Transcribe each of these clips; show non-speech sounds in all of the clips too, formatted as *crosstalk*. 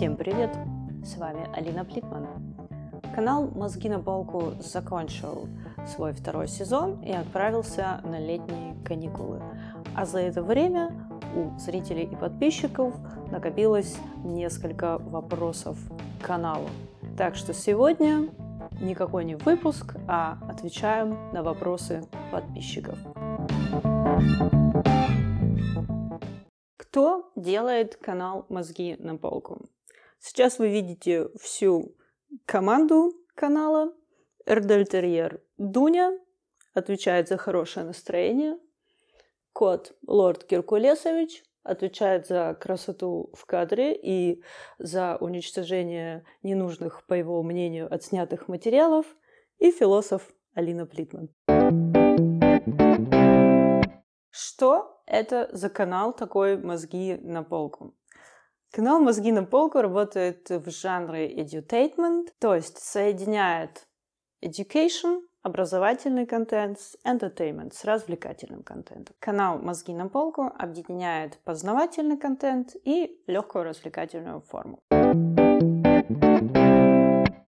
Всем привет! С вами Алина Плитман. Канал «Мозги на полку» закончил свой второй сезон и отправился на летние каникулы. А за это время у зрителей и подписчиков накопилось несколько вопросов к каналу. Так что сегодня никакой не выпуск, а отвечаем на вопросы подписчиков. Кто делает канал «Мозги на полку»? Сейчас вы видите всю команду канала. Эрдельтерьер Дуня отвечает за хорошее настроение. Кот Лорд Киркулесович отвечает за красоту в кадре и за уничтожение ненужных, по его мнению, отснятых материалов. И философ Алина Плитман. Что это за канал такой «Мозги на полку»? Канал «Мозги на полку» работает в жанре edutainment, то есть соединяет education, образовательный контент с entertainment, с развлекательным контентом. Канал «Мозги на полку» объединяет познавательный контент и легкую развлекательную форму.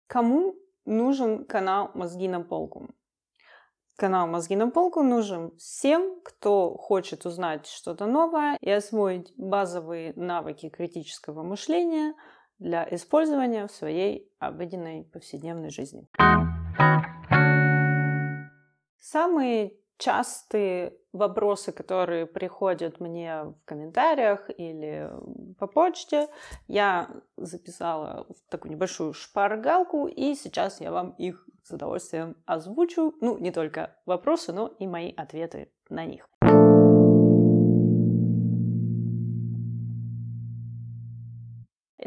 Кому нужен канал «Мозги на полку»? Канал «Мозги на полку» нужен всем, кто хочет узнать что-то новое и освоить базовые навыки критического мышления для использования в своей обыденной повседневной жизни. Самые частые вопросы, которые приходят мне в комментариях или по почте, я записала в такую небольшую шпаргалку, и сейчас я вам их с удовольствием озвучу. Ну, не только вопросы, но и мои ответы на них.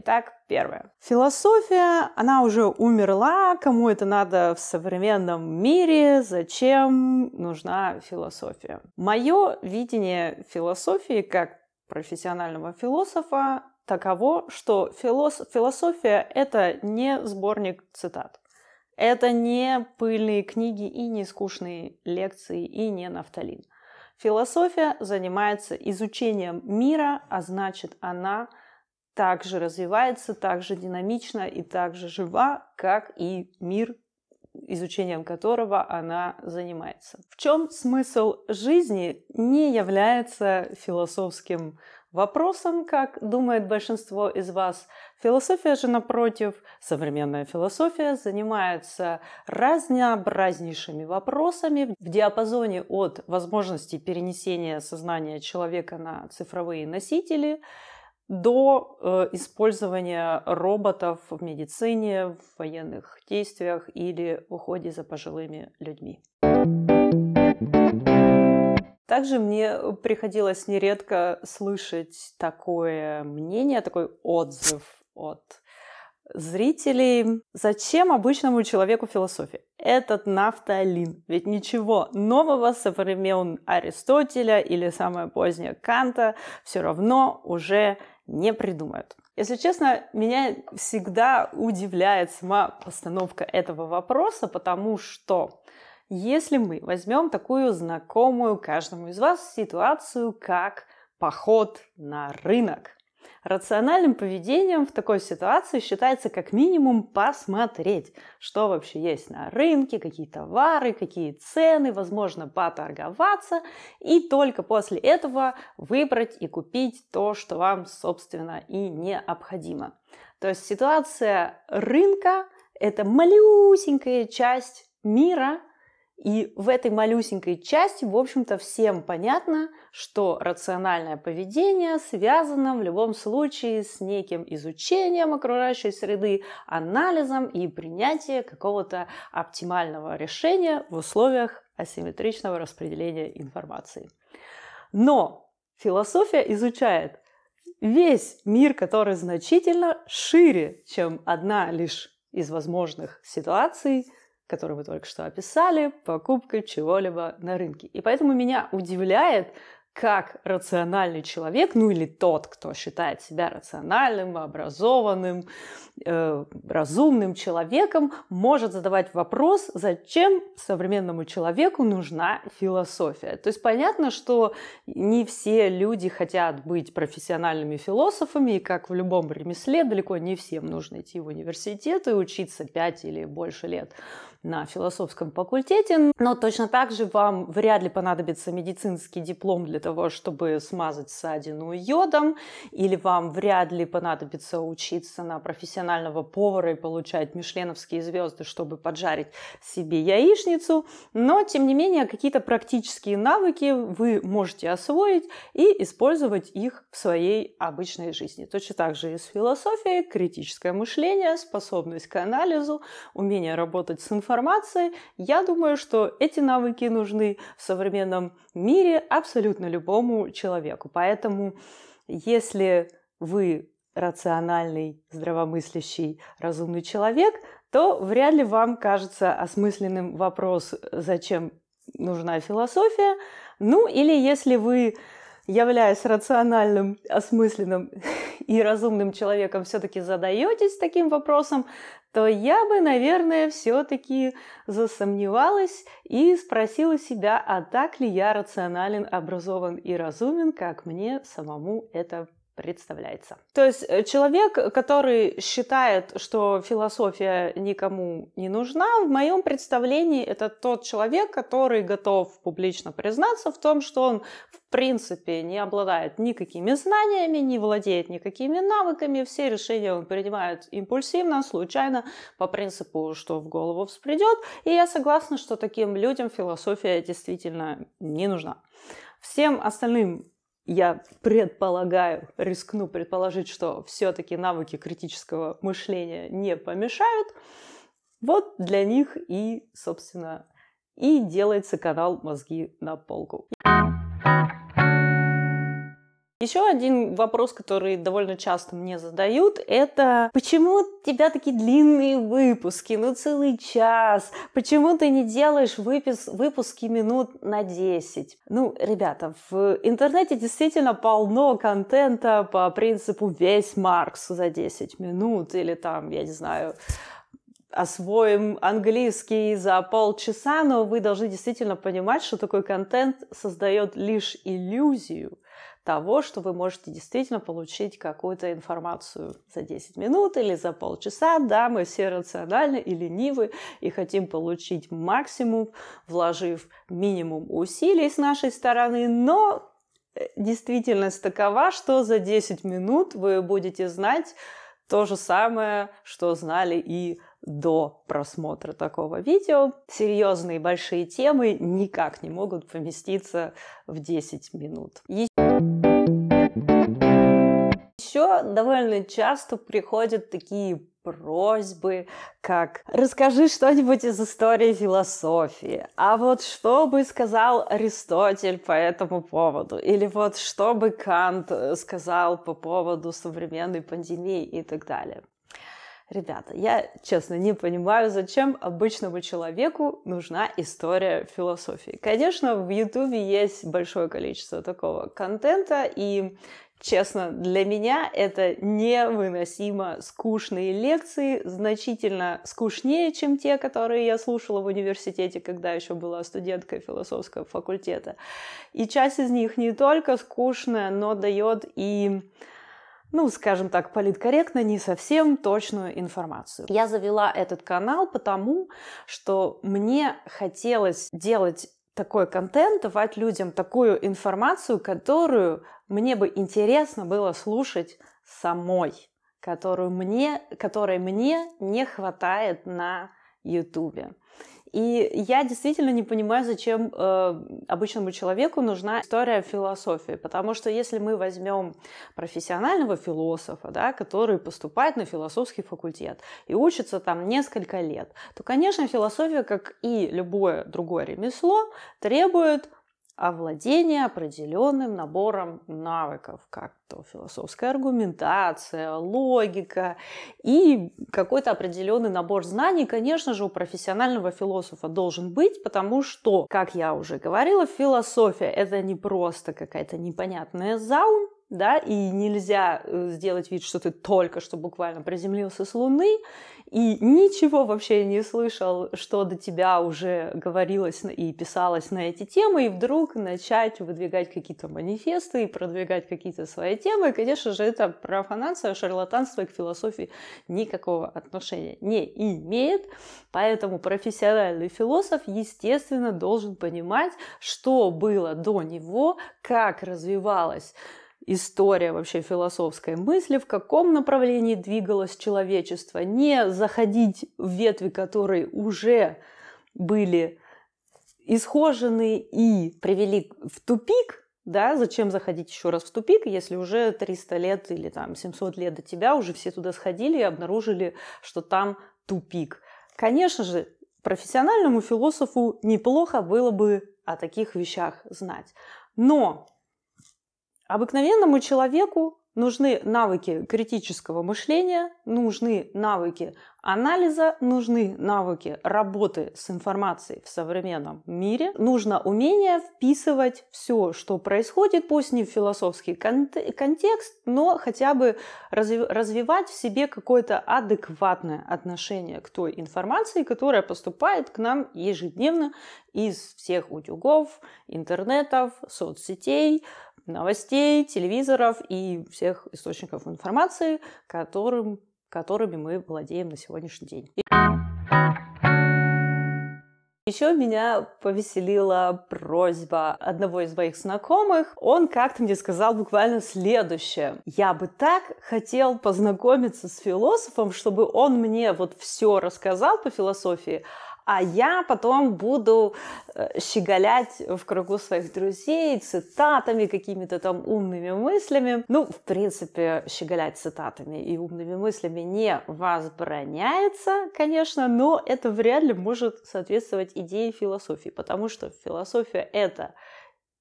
Итак, первое. Философия, она уже умерла, кому это надо в современном мире, зачем нужна философия? Мое видение философии как профессионального философа таково, что филос... философия — это не сборник цитат. Это не пыльные книги и не скучные лекции и не нафталин. Философия занимается изучением мира, а значит она также развивается, также динамична и также жива, как и мир, изучением которого она занимается. В чем смысл жизни не является философским вопросом, как думает большинство из вас. Философия же, напротив, современная философия занимается разнообразнейшими вопросами в диапазоне от возможности перенесения сознания человека на цифровые носители до э, использования роботов в медицине, в военных действиях или в уходе за пожилыми людьми. Также мне приходилось нередко слышать такое мнение, такой отзыв от зрителей. Зачем обычному человеку философия? Этот нафталин. Ведь ничего нового со времен Аристотеля или самое позднее Канта все равно уже не придумают. Если честно, меня всегда удивляет сама постановка этого вопроса, потому что если мы возьмем такую знакомую каждому из вас ситуацию, как поход на рынок, Рациональным поведением в такой ситуации считается как минимум посмотреть, что вообще есть на рынке, какие товары, какие цены, возможно, поторговаться, и только после этого выбрать и купить то, что вам, собственно, и необходимо. То есть ситуация рынка – это малюсенькая часть мира – и в этой малюсенькой части, в общем-то, всем понятно, что рациональное поведение связано в любом случае с неким изучением окружающей среды, анализом и принятием какого-то оптимального решения в условиях асимметричного распределения информации. Но философия изучает весь мир, который значительно шире, чем одна лишь из возможных ситуаций – который мы только что описали, покупкой чего-либо на рынке. И поэтому меня удивляет, как рациональный человек, ну или тот, кто считает себя рациональным, образованным, э, разумным человеком, может задавать вопрос, зачем современному человеку нужна философия. То есть понятно, что не все люди хотят быть профессиональными философами, и как в любом ремесле, далеко не всем нужно идти в университет и учиться 5 или больше лет на философском факультете, но точно так же вам вряд ли понадобится медицинский диплом для того, чтобы смазать ссадину йодом, или вам вряд ли понадобится учиться на профессионального повара и получать мишленовские звезды, чтобы поджарить себе яичницу, но, тем не менее, какие-то практические навыки вы можете освоить и использовать их в своей обычной жизни. Точно так же и с философией, критическое мышление, способность к анализу, умение работать с информацией, информации, я думаю, что эти навыки нужны в современном мире абсолютно любому человеку. Поэтому, если вы рациональный, здравомыслящий, разумный человек, то вряд ли вам кажется осмысленным вопрос, зачем нужна философия. Ну, или если вы являясь рациональным, осмысленным *laughs* и разумным человеком, все-таки задаетесь таким вопросом, то я бы, наверное, все-таки засомневалась и спросила себя, а так ли я рационален, образован и разумен, как мне самому это представляется. То есть э, человек, который считает, что философия никому не нужна, в моем представлении это тот человек, который готов публично признаться в том, что он в принципе не обладает никакими знаниями, не владеет никакими навыками, все решения он принимает импульсивно, случайно, по принципу, что в голову вспредет. И я согласна, что таким людям философия действительно не нужна. Всем остальным я предполагаю, рискну предположить, что все-таки навыки критического мышления не помешают. Вот для них и, собственно, и делается канал «Мозги на полку». Еще один вопрос, который довольно часто мне задают, это почему у тебя такие длинные выпуски, ну целый час? Почему ты не делаешь выпис, выпуски минут на 10? Ну, ребята, в интернете действительно полно контента по принципу весь Маркс за 10 минут или там, я не знаю, освоим английский за полчаса, но вы должны действительно понимать, что такой контент создает лишь иллюзию того, что вы можете действительно получить какую-то информацию за 10 минут или за полчаса. Да, мы все рациональны и ленивы и хотим получить максимум, вложив минимум усилий с нашей стороны, но э, действительность такова, что за 10 минут вы будете знать то же самое, что знали и до просмотра такого видео. Серьезные большие темы никак не могут поместиться в 10 минут. Довольно часто приходят такие просьбы, как «расскажи что-нибудь из истории философии», а вот что бы сказал Аристотель по этому поводу, или вот что бы Кант сказал по поводу современной пандемии и так далее. Ребята, я честно не понимаю, зачем обычному человеку нужна история философии. Конечно, в Ютубе есть большое количество такого контента, и Честно, для меня это невыносимо скучные лекции, значительно скучнее, чем те, которые я слушала в университете, когда еще была студенткой философского факультета. И часть из них не только скучная, но дает и ну, скажем так, политкорректно, не совсем точную информацию. Я завела этот канал потому, что мне хотелось делать такой контент, давать людям такую информацию, которую мне бы интересно было слушать самой, которую мне, которой мне не хватает на Ютубе. И я действительно не понимаю, зачем э, обычному человеку нужна история философии. Потому что если мы возьмем профессионального философа, да, который поступает на философский факультет и учится там несколько лет, то, конечно, философия, как и любое другое ремесло, требует овладение определенным набором навыков, как то философская аргументация, логика и какой-то определенный набор знаний, конечно же, у профессионального философа должен быть, потому что, как я уже говорила, философия это не просто какая-то непонятная заум, да, и нельзя э, сделать вид, что ты только что буквально приземлился с Луны, и ничего вообще не слышал, что до тебя уже говорилось и писалось на эти темы, и вдруг начать выдвигать какие-то манифесты и продвигать какие-то свои темы. И, конечно же, это профанация, шарлатанство к философии никакого отношения не имеет. Поэтому профессиональный философ, естественно, должен понимать, что было до него, как развивалась история вообще философской мысли, в каком направлении двигалось человечество, не заходить в ветви, которые уже были исхожены и привели в тупик, да, зачем заходить еще раз в тупик, если уже 300 лет или там 700 лет до тебя уже все туда сходили и обнаружили, что там тупик. Конечно же, профессиональному философу неплохо было бы о таких вещах знать. Но Обыкновенному человеку нужны навыки критического мышления, нужны навыки анализа, нужны навыки работы с информацией в современном мире, нужно умение вписывать все, что происходит, пусть не в философский контекст, но хотя бы развивать в себе какое-то адекватное отношение к той информации, которая поступает к нам ежедневно из всех утюгов, интернетов, соцсетей, новостей, телевизоров и всех источников информации, которым, которыми мы владеем на сегодняшний день. Еще меня повеселила просьба одного из моих знакомых. Он как-то мне сказал буквально следующее. Я бы так хотел познакомиться с философом, чтобы он мне вот все рассказал по философии, а я потом буду э, щеголять в кругу своих друзей цитатами, какими-то там умными мыслями. Ну, в принципе, щеголять цитатами и умными мыслями не возбраняется, конечно, но это вряд ли может соответствовать идее философии, потому что философия — это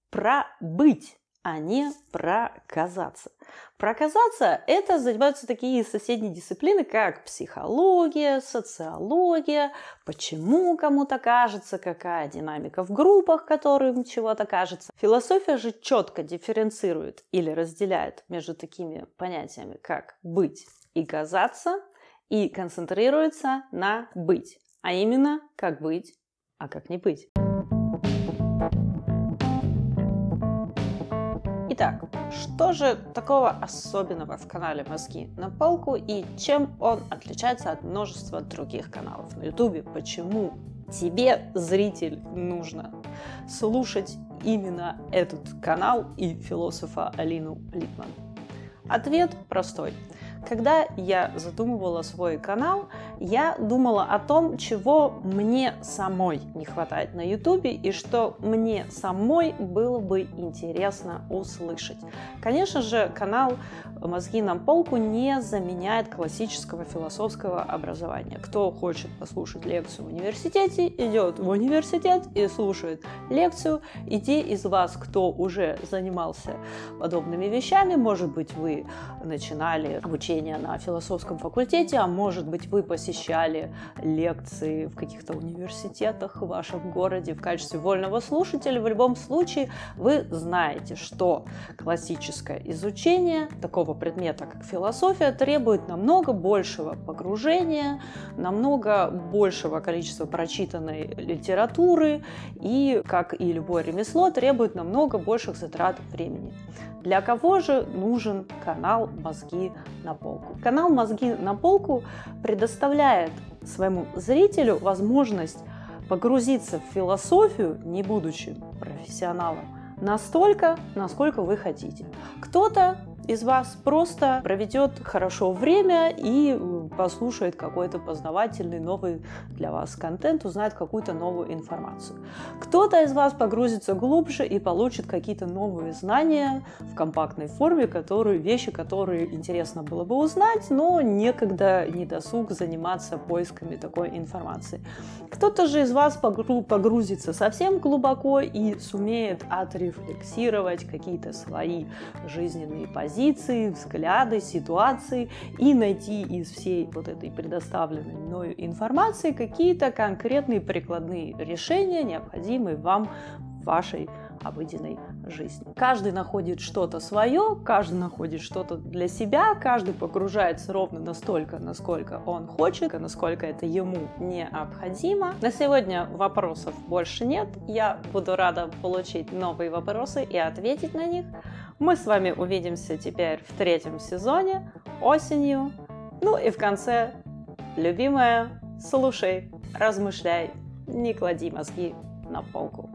про быть, а не проказаться. Проказаться – это занимаются такие соседние дисциплины, как психология, социология, почему кому-то кажется, какая динамика в группах, которым чего-то кажется. Философия же четко дифференцирует или разделяет между такими понятиями, как быть и казаться, и концентрируется на быть, а именно как быть, а как не быть. Итак, что же такого особенного в канале «Мозги на полку» и чем он отличается от множества других каналов на ютубе? Почему тебе, зритель, нужно слушать именно этот канал и философа Алину Литман? Ответ простой – когда я задумывала свой канал, я думала о том, чего мне самой не хватает на YouTube и что мне самой было бы интересно услышать. Конечно же, канал «Мозги на полку» не заменяет классического философского образования. Кто хочет послушать лекцию в университете, идет в университет и слушает лекцию. И те из вас, кто уже занимался подобными вещами, может быть, вы начинали обучение обучения на философском факультете, а может быть вы посещали лекции в каких-то университетах в вашем городе в качестве вольного слушателя. В любом случае вы знаете, что классическое изучение такого предмета, как философия, требует намного большего погружения, намного большего количества прочитанной литературы и, как и любое ремесло, требует намного больших затрат времени. Для кого же нужен канал «Мозги на полку»? Канал «Мозги на полку» предоставляет своему зрителю возможность погрузиться в философию, не будучи профессионалом, настолько, насколько вы хотите. Кто-то из вас просто проведет хорошо время и послушает какой-то познавательный новый для вас контент, узнает какую-то новую информацию. Кто-то из вас погрузится глубже и получит какие-то новые знания в компактной форме, которые, вещи, которые интересно было бы узнать, но некогда не досуг заниматься поисками такой информации. Кто-то же из вас погрузится совсем глубоко и сумеет отрефлексировать какие-то свои жизненные позиции, взгляды, ситуации и найти из всей вот этой предоставленной мною информации какие-то конкретные прикладные решения, необходимые вам в вашей обыденной жизни. Каждый находит что-то свое, каждый находит что-то для себя, каждый погружается ровно настолько, насколько он хочет, насколько это ему необходимо. На сегодня вопросов больше нет. Я буду рада получить новые вопросы и ответить на них. Мы с вами увидимся теперь в третьем сезоне, осенью. Ну и в конце, любимая, слушай, размышляй, не клади мозги на полку.